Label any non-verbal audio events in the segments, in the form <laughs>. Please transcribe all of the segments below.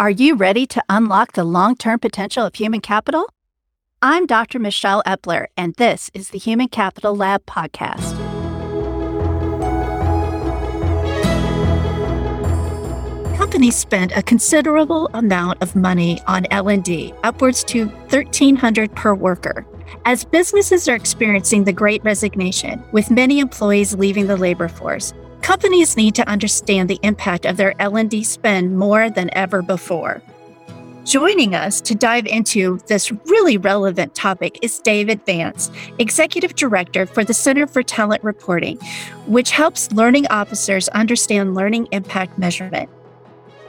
Are you ready to unlock the long term potential of human capital? I'm Dr. Michelle Eppler, and this is the Human Capital Lab podcast. Companies spend a considerable amount of money on L&D, upwards to 1300 per worker. As businesses are experiencing the great resignation, with many employees leaving the labor force, companies need to understand the impact of their L&D spend more than ever before. Joining us to dive into this really relevant topic is David Vance, Executive Director for the Center for Talent Reporting, which helps learning officers understand learning impact measurement.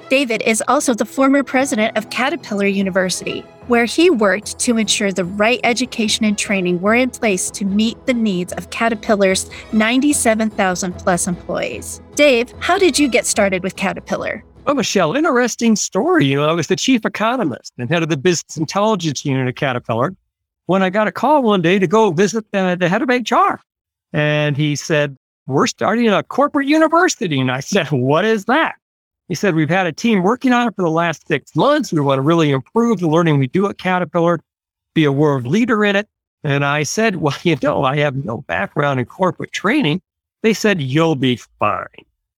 David is also the former president of Caterpillar University, where he worked to ensure the right education and training were in place to meet the needs of Caterpillar's 97,000 plus employees. Dave, how did you get started with Caterpillar? Oh, Michelle, interesting story. You know, I was the chief economist and head of the business intelligence unit at Caterpillar when I got a call one day to go visit the, the head of HR. And he said, We're starting a corporate university. And I said, What is that? He said, We've had a team working on it for the last six months. We want to really improve the learning we do at Caterpillar, be a world leader in it. And I said, Well, <laughs> you know, I have no background in corporate training. They said, You'll be fine.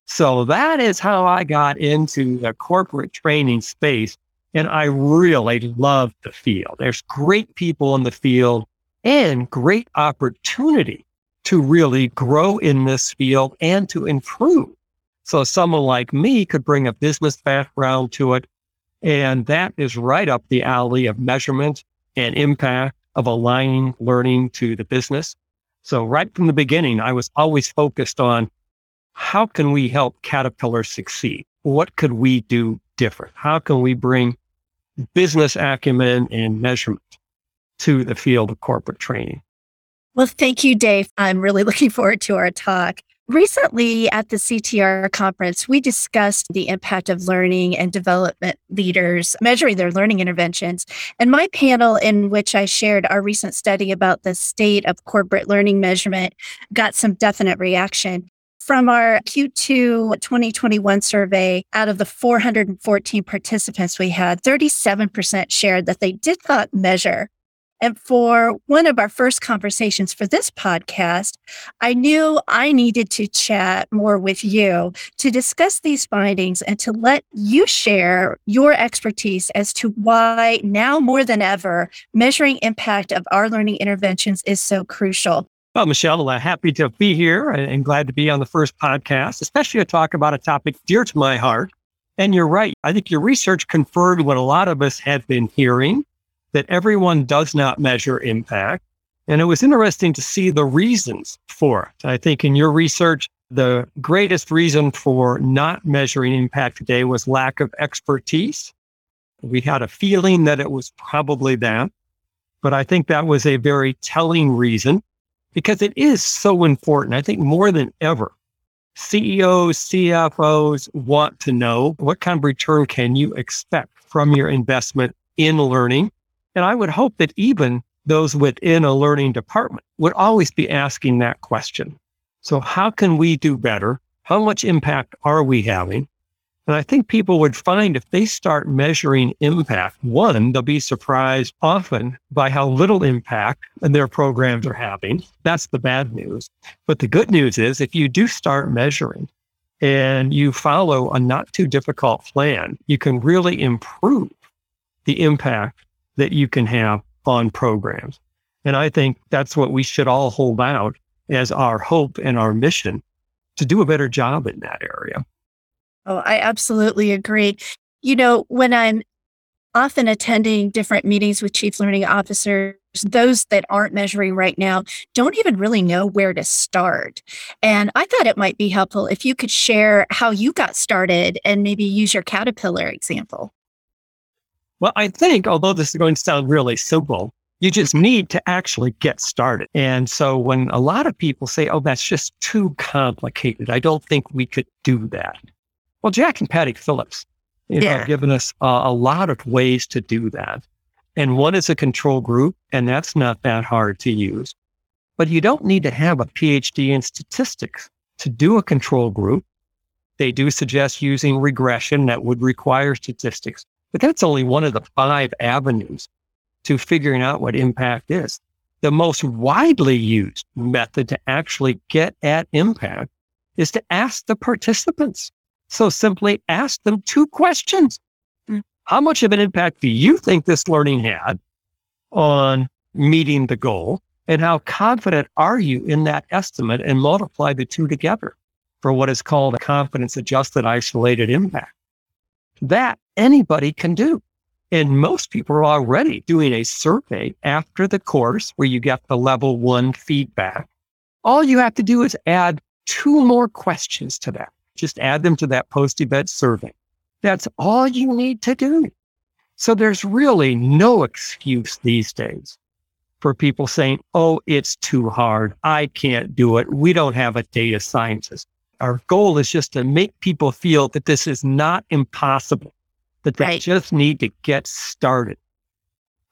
So that is how I got into the corporate training space. And I really love the field. There's great people in the field and great opportunity to really grow in this field and to improve. So someone like me could bring a business background to it. And that is right up the alley of measurement and impact of aligning learning to the business. So right from the beginning, I was always focused on how can we help Caterpillar succeed? What could we do different? How can we bring business acumen and measurement to the field of corporate training? Well, thank you, Dave. I'm really <laughs> looking forward to our talk. Recently at the CTR conference, we discussed the impact of learning and development leaders measuring their learning interventions. And my panel, in which I shared our recent study about the state of corporate learning measurement, got some definite reaction. From our Q2 2021 survey, out of the 414 participants we had, 37% shared that they did not measure and for one of our first conversations for this podcast, I knew I needed to chat more with you to discuss these findings and to let you share your expertise as to why now more than ever, measuring impact of our learning interventions is so crucial. Well, Michelle, uh, happy to be here and glad to be on the first podcast, especially to talk about a topic dear to my heart. And you're right. I think your research confirmed what a lot of us have been hearing that everyone does not measure impact. And it was interesting to see the reasons for it. I think in your research, the greatest reason for not measuring impact today was lack of expertise. We had a feeling that it was probably that, but I think that was a very telling reason because it is so important. I think more than ever, CEOs, CFOs want to know what kind of return can you expect from your investment in learning and I would hope that even those within a learning department would always be asking that question. So how can we do better? How much impact are we having? And I think people would find if they start measuring impact, one, they'll be surprised often by how little impact their programs are having. That's the bad news. But the good news is if you do start measuring and you follow a not too difficult plan, you can really improve the impact that you can have on programs. And I think that's what we should all hold out as our hope and our mission to do a better job in that area. Oh, I absolutely agree. You know, when I'm often attending different meetings with chief learning officers, those that aren't measuring right now don't even really know where to start. And I thought it might be helpful if you could share how you got started and maybe use your Caterpillar example. Well, I think, although this is going to sound really simple, you just need to actually get started. And so when a lot of people say, oh, that's just too complicated, I don't think we could do that. Well, Jack and Patti Phillips you know, yeah. have given us uh, a lot of ways to do that. And one is a control group, and that's not that hard to use. But you don't need to have a PhD in statistics to do a control group. They do suggest using regression that would require statistics But that's only one of the five avenues to figuring out what impact is. The most widely used method to actually get at impact is to ask the participants. So simply ask them two questions. Mm. How much of an impact do you think this learning had on meeting the goal? And how confident are you in that estimate and multiply the two together for what is called a confidence adjusted isolated impact? That anybody can do. And most people are already doing a survey after the course where you get the level one feedback. All you have to do is add two more questions to that. Just add them to that post event survey. That's all you need to do. So there's really no excuse these days for people saying, oh, it's too hard. I can't do it. We don't have a data scientist. Our goal is just to make people feel that this is not impossible, that they right. just need to get started.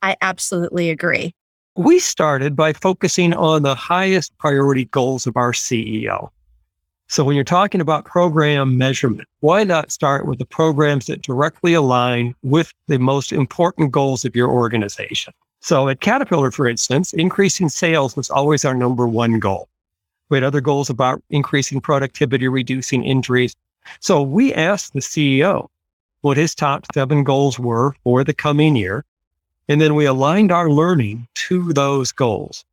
I absolutely agree. We started by focusing on the highest priority goals of our CEO. So when you're talking about program measurement, why not start with the programs that directly align with the most important goals of your organization? So at Caterpillar, for instance, increasing sales was always our number one goal. We had other goals about increasing productivity, reducing injuries. So we asked the CEO what his top seven goals were for the coming year. And then we aligned our learning to those goals,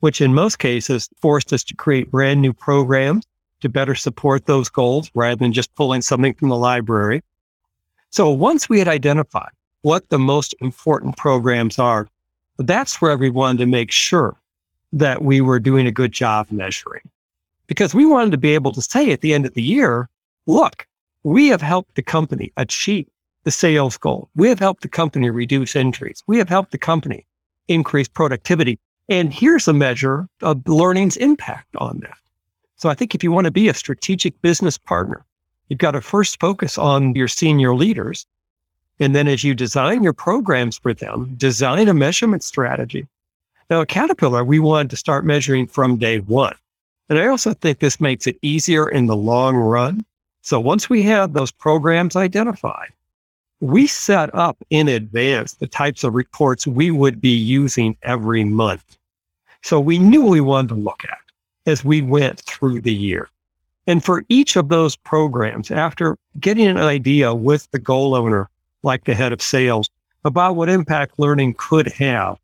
which in most cases forced us to create brand new programs to better support those goals rather than just pulling something from the library. So once we had identified what the most important programs are, that's where we wanted to make sure that we were doing a good job measuring because we wanted to be able to say at the end of the year, look, we have helped the company achieve the sales goal. We have helped the company reduce injuries. We have helped the company increase productivity. And here's a measure of learning's impact on that. So I think if you want to be a strategic business partner, you've got to first focus on your senior leaders and then as you design your programs for them, design a measurement strategy. Now, at Caterpillar, we wanted to start measuring from day one. And I also think this makes it easier in the long run. So once we have those programs identified, we set up in advance the types of reports we would be using every month. So we knew we wanted to look at as we went through the year. And for each of those programs, after getting an idea with the goal owner like the head of sales, about what impact learning could have.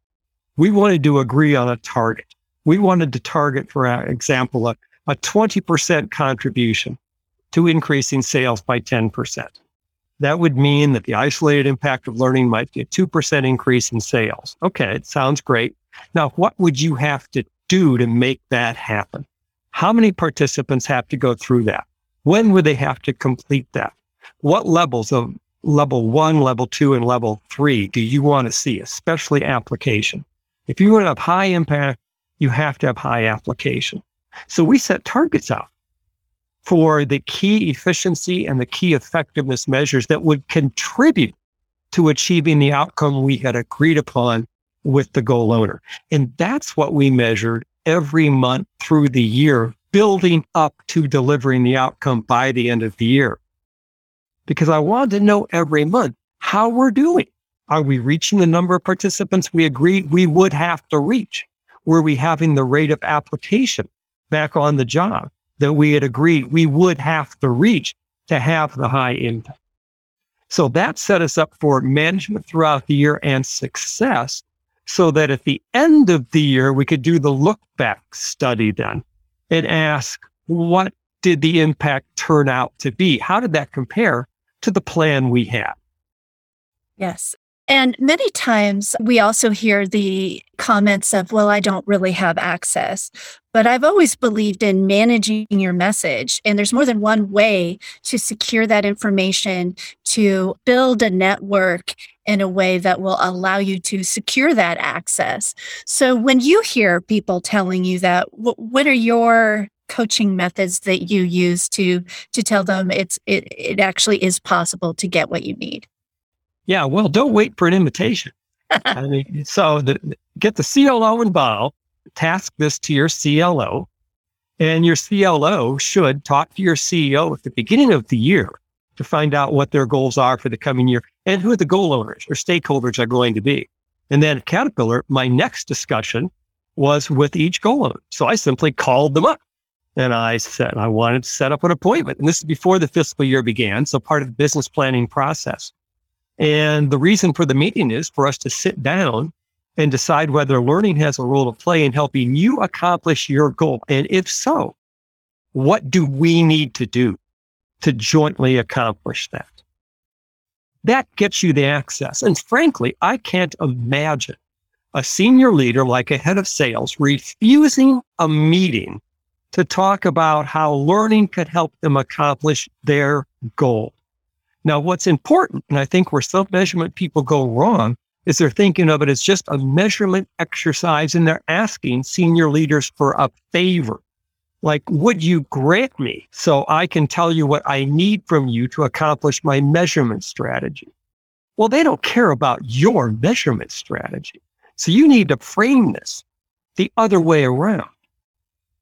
We wanted to agree on a target. We wanted to target, for example, a, a 20% contribution to increasing sales by 10%. That would mean that the isolated impact of learning might be a 2% increase in sales. Okay, it sounds great. Now, what would you have to do to make that happen? How many participants have to go through that? When would they have to complete that? What levels of level one, level two, and level three do you want to see, especially application? If you want to have high impact, you have to have high application. So we set targets out for the key efficiency and the key effectiveness measures that would contribute to achieving the outcome we had agreed upon with the goal owner. And that's what we measured every month through the year, building up to delivering the outcome by the end of the year because I wanted to know every month how we're doing. Are we reaching the number of participants we agreed we would have to reach? Were we having the rate of application back on the job that we had agreed we would have to reach to have the high impact? So that set us up for management throughout the year and success so that at the end of the year, we could do the look back study then and ask, what did the impact turn out to be? How did that compare to the plan we had. Yes. And many times we also hear the comments of, well, I don't really have access. But I've always believed in managing your message. And there's more than one way to secure that information, to build a network in a way that will allow you to secure that access. So when you hear people telling you that, what are your coaching methods that you use to to tell them it's it, it actually is possible to get what you need yeah well don't wait for an invitation i mean <laughs> so the, get the clo involved task this to your clo and your clo should talk to your ceo at the beginning of the year to find out what their goals are for the coming year and who the goal owners or stakeholders are going to be. And then at Caterpillar, my next discussion was with each goal owner. So I simply called them up and I said, I wanted to set up an appointment. And this is before the fiscal year began. So part of the business planning process. And the reason for the meeting is for us to sit down and decide whether learning has a role to play in helping you accomplish your goal. And if so, what do we need to do to jointly accomplish that? That gets you the access. And frankly, I can't imagine a senior leader like a head of sales refusing a meeting to talk about how learning could help them accomplish their goal. Now, what's important, and I think where self measurement people go wrong, is they're thinking of it as just a measurement exercise and they're asking senior leaders for a favor. Like, would you grant me so I can tell you what I need from you to accomplish my measurement strategy? Well, they don't care about your measurement strategy. So you need to frame this the other way around.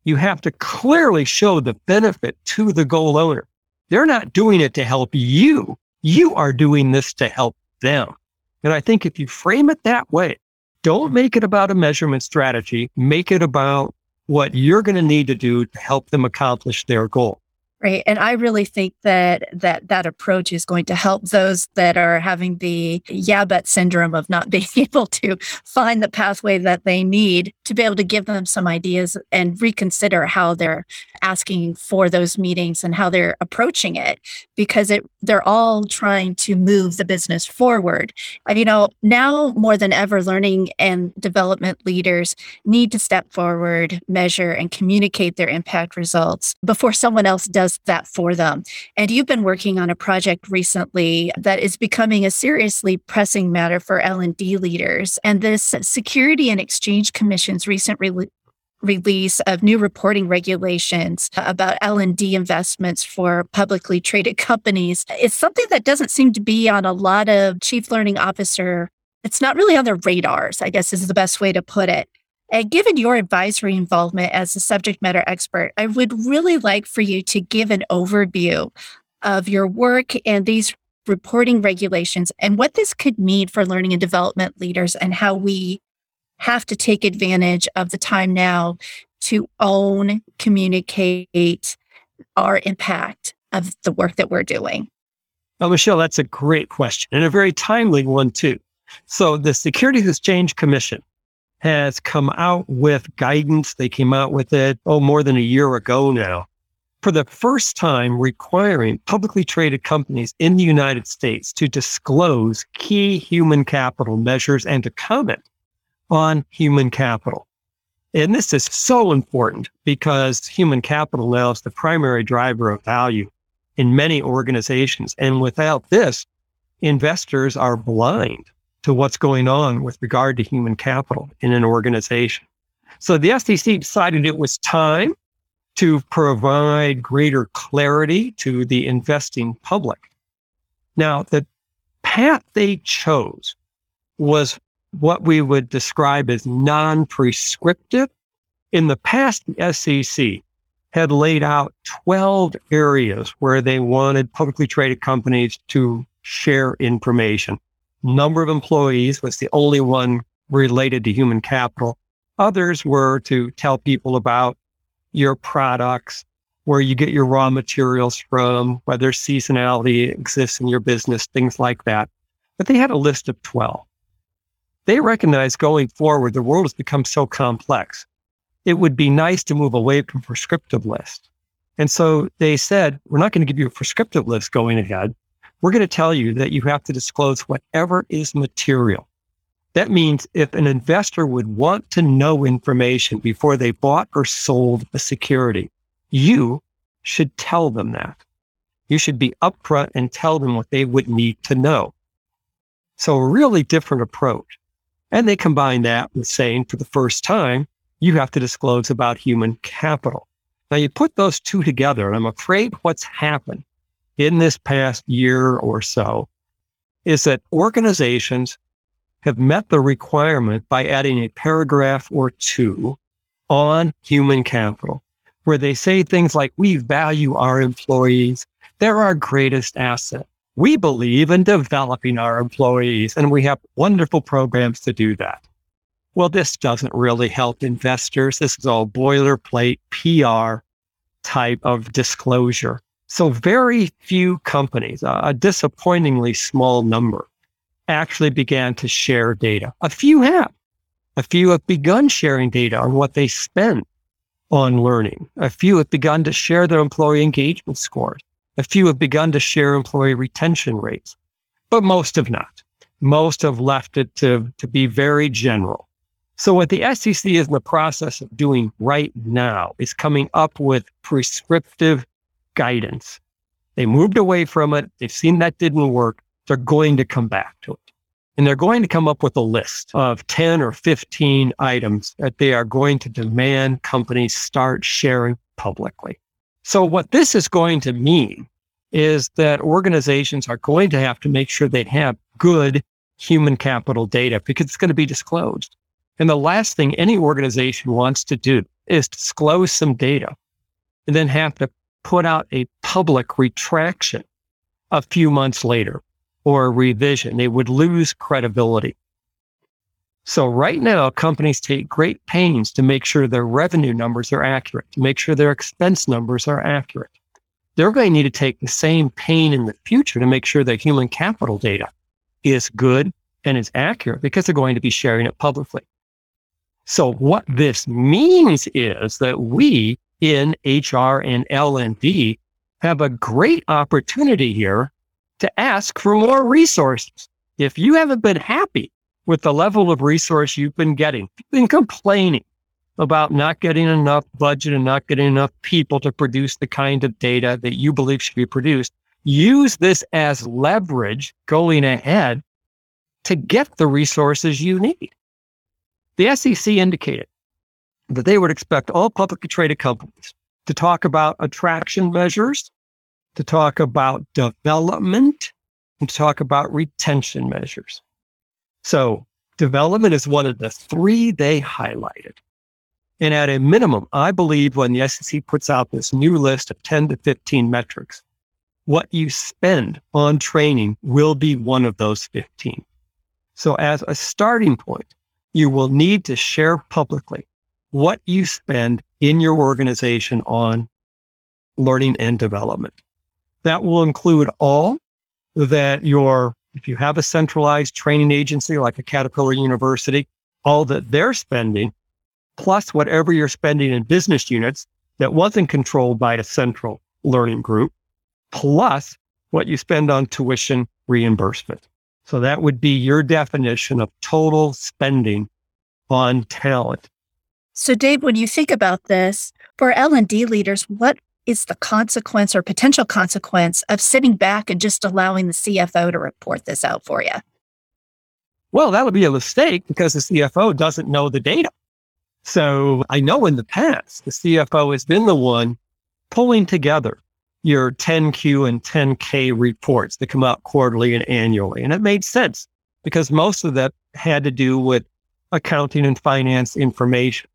You have to clearly show the benefit to the goal owner. They're not doing it to help you. You are doing this to help them. And I think if you frame it that way, don't make it about a measurement strategy, make it about what you're going to need to do to help them accomplish their goal. Right. And I really think that that that approach is going to help those that are having the yeah but syndrome of not <laughs> being able to find the pathway that they need to be able to give them some ideas and reconsider how they're asking for those meetings and how they're approaching it because it they're all trying to move the business forward. And, you know, now more than ever learning and development leaders need to step forward, measure and communicate their impact results before someone else does does that for them. And you've been working on a project recently that is becoming a seriously pressing matter for L&D leaders. And this Security and Exchange Commission's recent re- release of new reporting regulations about L&D investments for publicly traded companies. It's something that doesn't seem to be on a lot of chief learning officer it's not really on their radars, I guess is the best way to put it. And given your advisory involvement as a subject matter expert, I would really like for you to give an overview of your work and these reporting regulations and what this could mean for learning and development leaders and how we have to take advantage of the time now to own, communicate our impact of the work that we're doing. Well, Michelle, that's a great question and a very timely one, too. So, the Securities Exchange Commission has come out with guidance. They came out with it, oh, more than a year ago now, for the first time requiring publicly traded companies in the United States to disclose key human capital measures and to comment on human capital. And this is so important because human capital now is the primary driver of value in many organizations. And without this, investors are blind to what's going on with regard to human capital in an organization. So the SEC decided it was time to provide greater clarity to the investing public. Now, the path they chose was what we would describe as non prescriptive. In the past, the SEC had laid out 12 areas where they wanted publicly traded companies to share information number of employees was the only one related to human capital. Others were to tell people about your products, where you get your raw materials from, whether seasonality exists in your business, things like that. But they had a list of 12. They recognized going forward, the world has become so complex. It would be nice to move away from prescriptive lists. And so they said, we're not going to give you a prescriptive list going ahead we're going to tell you that you have to disclose whatever is material. That means if an investor would want to know information before they bought or sold a security, you should tell them that. You should be upfront and tell them what they would need to know. So a really different approach. And they combine that with saying for the first time, you have to disclose about human capital. Now you put those two together, and I'm afraid what's happened in this past year or so is that organizations have met the requirement by adding a paragraph or two on human capital, where they say things like, we value our employees. They're our greatest asset. We believe in developing our employees, and we have wonderful programs to do that. Well, this doesn't really help investors. This is all boilerplate PR type of disclosure. So, very few companies, a disappointingly small number, actually began to share data. A few have. A few have begun sharing data on what they spend on learning. A few have begun to share their employee engagement scores. A few have begun to share employee retention rates, but most have not. Most have left it to, to be very general. So what the SEC is in the process of doing right now is coming up with prescriptive guidance. They moved away from it. They've seen that didn't work. They're going to come back to it. And they're going to come up with a list of 10 or 15 items that they are going to demand companies start sharing publicly. So what this is going to mean is that organizations are going to have to make sure they have good human capital data because it's going to be disclosed. And the last thing any organization wants to do is disclose some data and then have to put out a public retraction a few months later or a revision. They would lose credibility. So right now, companies take great pains to make sure their revenue numbers are accurate, to make sure their expense numbers are accurate. They're going to need to take the same pain in the future to make sure their human capital data is good and is accurate because they're going to be sharing it publicly. So what this means is that we in HR and L&D have a great opportunity here to ask for more resources. If you haven't been happy with the level of resource you've been getting, you've been complaining about not getting enough budget and not getting enough people to produce the kind of data that you believe should be produced, use this as leverage going ahead to get the resources you need. The SEC indicated that they would expect all publicly traded companies to talk about attraction measures to talk about development and to talk about retention measures. So development is one of the three they highlighted. And at a minimum, I believe when the SEC puts out this new list of 10 to 15 metrics, what you spend on training will be one of those 15. So as a starting point, you will need to share publicly what you spend in your organization on learning and development. That will include all that your, if you have a centralized training agency like a Caterpillar University, all that they're spending, plus whatever you're spending in business units that wasn't controlled by a central learning group, plus what you spend on tuition reimbursement. So that would be your definition of total spending on talent. So Dave, when you think about this, for L&D leaders, what is the consequence or potential consequence of sitting back and just allowing the CFO to report this out for you? Well, that would be a mistake because the CFO doesn't know the data. So I know in the past, the CFO has been the one pulling together your 10Q and 10K reports that come out quarterly and annually. And it made sense because most of that had to do with accounting and finance information.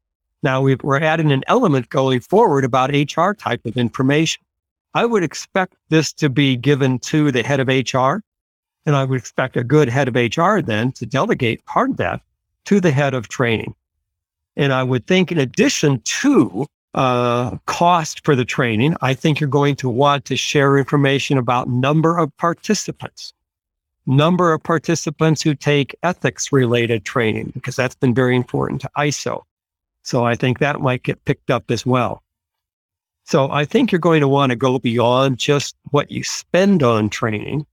Now we are adding an element going forward about HR type of information. I would expect this to be given to the head of HR. And I would expect a good head of HR then to delegate part of that to the head of training. And I would think in addition to uh, cost for the training, I think you're going to want to share information about number of participants, number of participants who take ethics related training, because that's been very important to ISO. So I think that might get picked up as well. So I think you're going to want to go beyond just what you spend on training,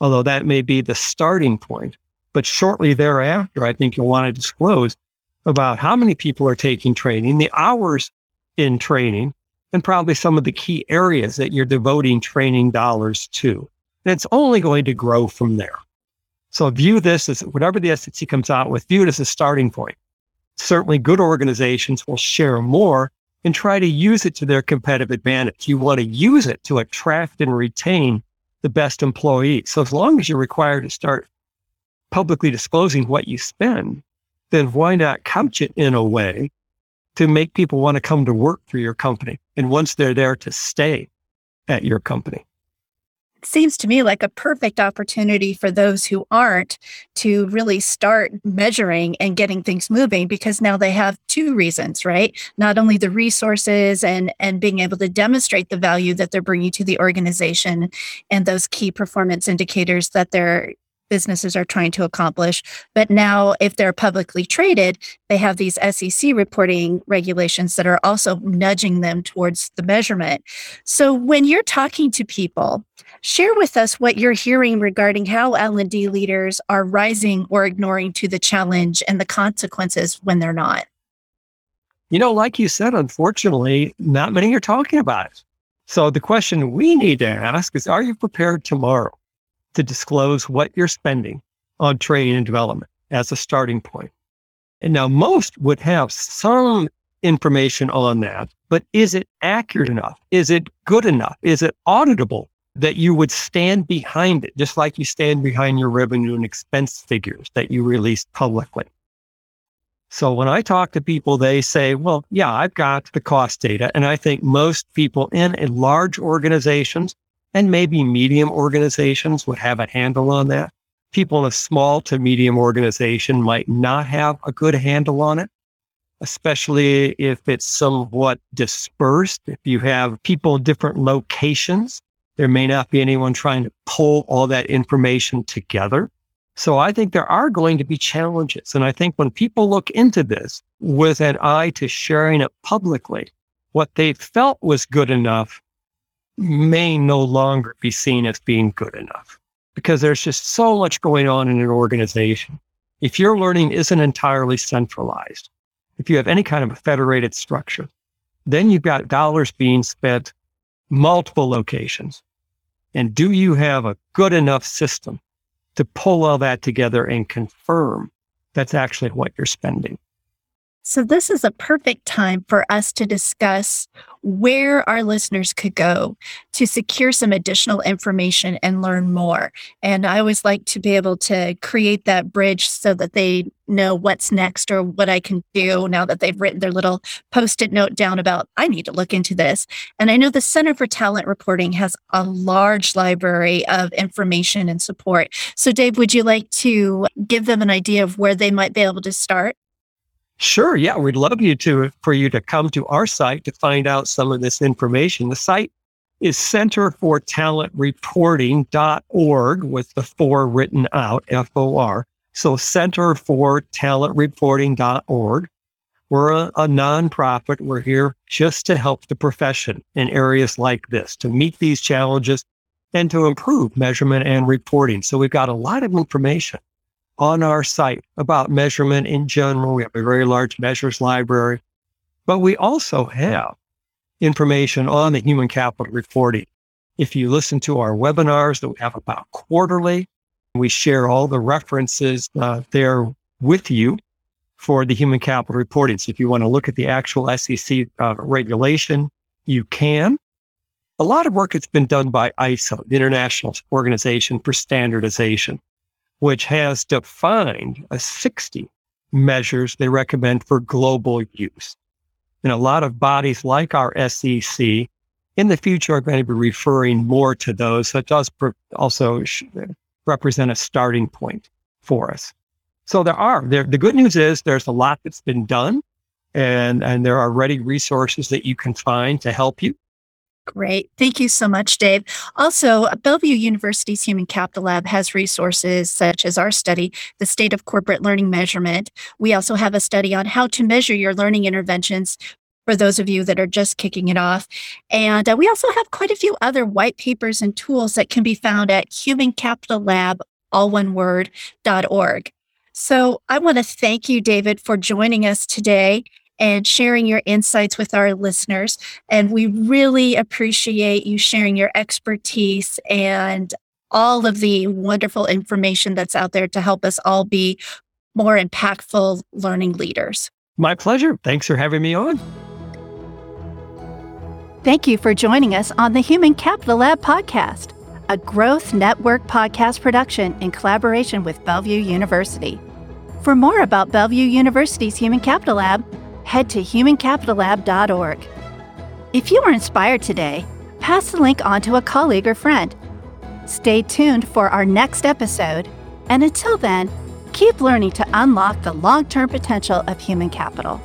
although that may be the starting point. But shortly thereafter, I think you'll want to disclose about how many people are taking training, the hours in training, and probably some of the key areas that you're devoting training dollars to. And it's only going to grow from there. So view this as whatever the SEC comes out with, view it as a starting point certainly good organizations will share more and try to use it to their competitive advantage. You want to use it to attract and retain the best employees. So as long as you're required to start publicly disclosing what you spend, then why not couch it in a way to make people want to come to work for your company? And once they're there to stay at your company. Seems to me like a perfect opportunity for those who aren't to really start measuring and getting things moving because now they have two reasons right? Not only the resources and and being able to demonstrate the value that they're bringing to the organization and those key performance indicators that they're businesses are trying to accomplish. But now, if they're publicly traded, they have these SEC reporting regulations that are also nudging them towards the measurement. So, when you're talking to people, share with us what you're hearing regarding how L&D leaders are rising or ignoring to the challenge and the consequences when they're not. You know, like you said, unfortunately, not many are talking about it. So the question we need to ask is, are you prepared tomorrow? To disclose what you're spending on training and development as a starting point. And now most would have some information on that, but is it accurate enough? Is it good enough? Is it auditable that you would stand behind it, just like you stand behind your revenue and expense figures that you release publicly? So when I talk to people, they say, well, yeah, I've got the cost data. And I think most people in large organizations and maybe medium organizations would have a handle on that. People in a small to medium organization might not have a good handle on it, especially if it's somewhat dispersed. If you have people in different locations, there may not be anyone trying to pull all that information together. So I think there are going to be challenges. And I think when people look into this with an eye to sharing it publicly, what they felt was good enough may no longer be seen as being good enough because there's just so much going on in an organization. If your learning isn't entirely centralized, if you have any kind of a federated structure, then you've got dollars being spent multiple locations. And do you have a good enough system to pull all that together and confirm that's actually what you're spending? So, this is a perfect time for us to discuss where our listeners could go to secure some additional information and learn more. And I always like to be able to create that bridge so that they know what's next or what I can do now that they've written their little post it note down about, I need to look into this. And I know the Center for Talent Reporting has a large library of information and support. So, Dave, would you like to give them an idea of where they might be able to start? Sure. Yeah. We'd love you to, for you to come to our site to find out some of this information. The site is centerfortalentreporting.org with the four written out, F O R. So centerfortalentreporting.org. We're a, a nonprofit. We're here just to help the profession in areas like this, to meet these challenges and to improve measurement and reporting. So we've got a lot of information on our site about measurement in general. We have a very large measures library, but we also have information on the human capital reporting. If you listen to our webinars that we have about quarterly, we share all the references uh, there with you for the human capital reporting. So if you want to look at the actual SEC uh, regulation, you can. A lot of work has been done by ISO, the International Organization for Standardization which has defined a 60 measures they recommend for global use. And a lot of bodies like our SEC in the future are going to be referring more to those. So it does also represent a starting point for us. So there are, there, the good news is there's a lot that's been done and, and there are ready resources that you can find to help you. Great. Thank you so much, Dave. Also, Bellevue University's Human Capital Lab has resources such as our study, The State of Corporate Learning Measurement. We also have a study on how to measure your learning interventions for those of you that are just kicking it off. And uh, we also have quite a few other white papers and tools that can be found at Human Capital Lab, all one word, dot .org. So I want to thank you, David, for joining us today and sharing your insights with our listeners. And we really appreciate you sharing your expertise and all of the wonderful information that's out there to help us all be more impactful learning leaders. My pleasure. Thanks for having me on. Thank you for joining us on the Human Capital Lab podcast, a growth network podcast production in collaboration with Bellevue University. For more about Bellevue University's Human Capital Lab, head to humancapitallab.org. If you were inspired today, pass the link on to a colleague or friend. Stay tuned for our next episode. And until then, keep learning to unlock the long term potential of human capital.